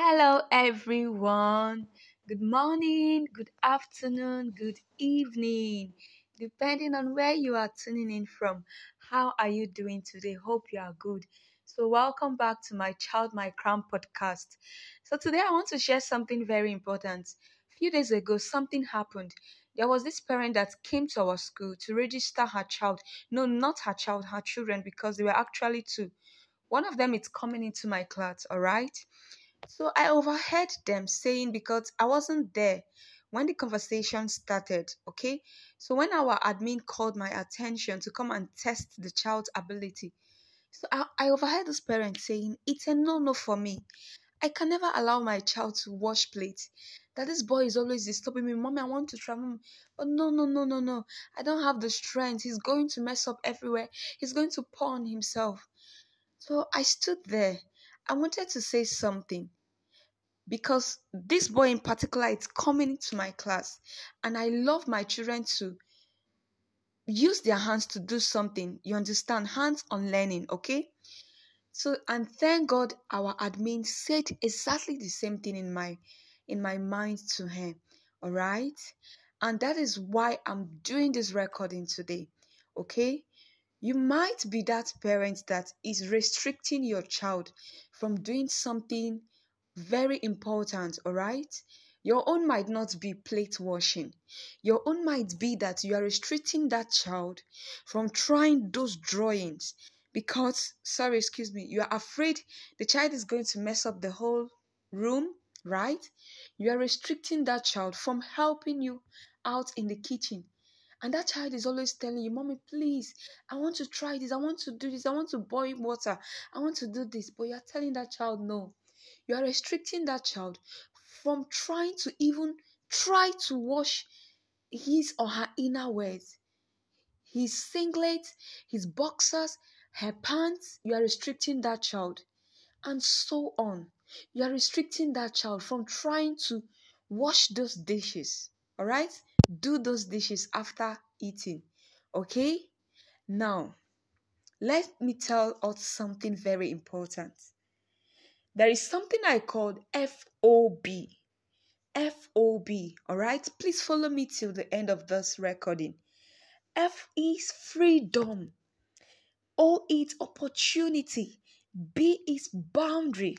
Hello, everyone. Good morning, good afternoon, good evening, depending on where you are tuning in from. How are you doing today? Hope you are good. So, welcome back to my Child My Crown podcast. So, today I want to share something very important. A few days ago, something happened. There was this parent that came to our school to register her child. No, not her child, her children, because they were actually two. One of them is coming into my class, all right? So I overheard them saying because I wasn't there when the conversation started, okay? So when our admin called my attention to come and test the child's ability, so I, I overheard this parent saying, It's a no no for me. I can never allow my child to wash plates. That this boy is always disturbing me. Mommy, I want to travel. But no, no, no, no, no. I don't have the strength. He's going to mess up everywhere. He's going to on himself. So I stood there. I wanted to say something because this boy in particular is coming to my class and I love my children to use their hands to do something. You understand? Hands on learning, okay? So and thank God our admin said exactly the same thing in my in my mind to him. All right? And that is why I'm doing this recording today. Okay? You might be that parent that is restricting your child from doing something very important, all right? Your own might not be plate washing. Your own might be that you are restricting that child from trying those drawings because, sorry, excuse me, you are afraid the child is going to mess up the whole room, right? You are restricting that child from helping you out in the kitchen. And that child is always telling you, Mommy, please, I want to try this. I want to do this. I want to boil water. I want to do this. But you're telling that child, no. You are restricting that child from trying to even try to wash his or her inner wears. His singlet, his boxers, her pants, you are restricting that child. And so on. You are restricting that child from trying to wash those dishes. All right? Do those dishes after eating. Okay? Now, let me tell us something very important. There is something I called FOB. FOB, all right? Please follow me till the end of this recording. F is freedom. O is opportunity. B is boundary.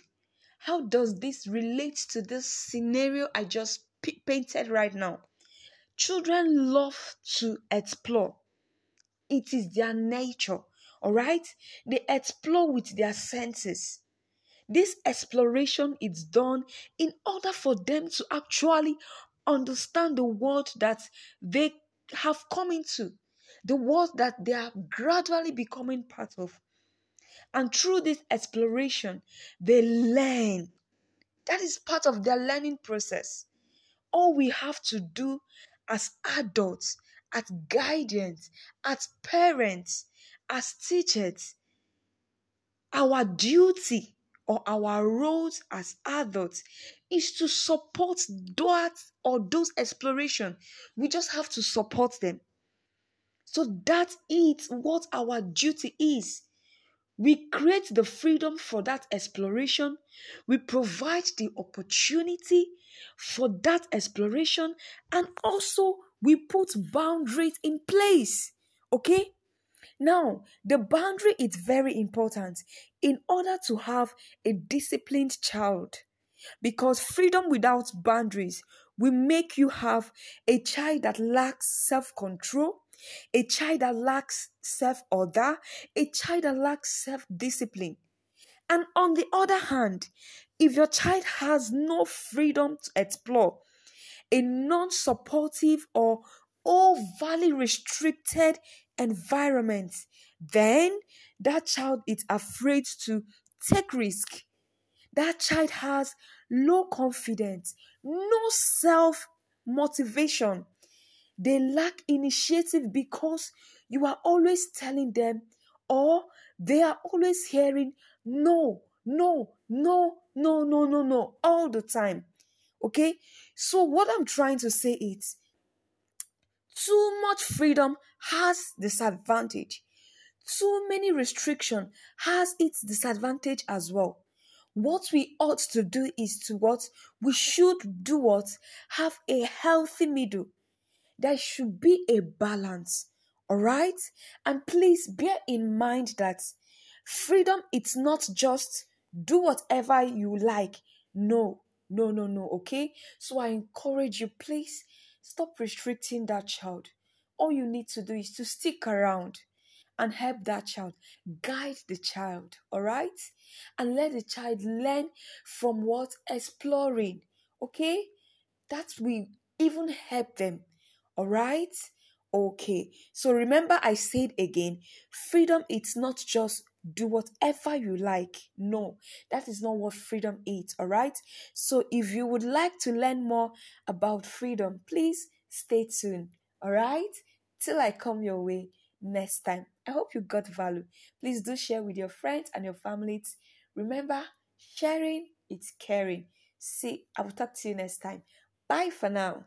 How does this relate to this scenario I just painted right now? Children love to explore. It is their nature, all right? They explore with their senses. This exploration is done in order for them to actually understand the world that they have come into, the world that they are gradually becoming part of. And through this exploration, they learn. That is part of their learning process. All we have to do as adults, as guardians, as parents, as teachers, our duty or our roles as adults is to support that or those exploration. We just have to support them. So that is what our duty is. We create the freedom for that exploration. We provide the opportunity for that exploration. And also, we put boundaries in place. Okay? Now, the boundary is very important in order to have a disciplined child. Because freedom without boundaries will make you have a child that lacks self control, a child that lacks self order, a child that lacks self discipline. And on the other hand, if your child has no freedom to explore, a non supportive or overly restricted environment, then that child is afraid to take risk. That child has low confidence, no self motivation. They lack initiative because you are always telling them, or they are always hearing no, no, no, no, no, no, no, all the time. Okay? So, what I'm trying to say is too much freedom has disadvantage. Too many restriction has its disadvantage as well. what we ought to do is to what we should do what have a healthy middle there should be a balance all right and please bear in mind that freedom it's not just do whatever you like. No no no no okay? So i encourage you please stop restricting that child. All you need to do is to stick around and help that child. Guide the child all right? And let the child learn from what exploring okay? That will even help them all right? Okay so remember i said again freedom it's not just do whatever you like no that is not what freedom is all right so if you would like to learn more about freedom please stay tuned all right till i come your way next time I hope you got value. Please do share with your friends and your families. Remember, sharing is caring. See, I will talk to you next time. Bye for now.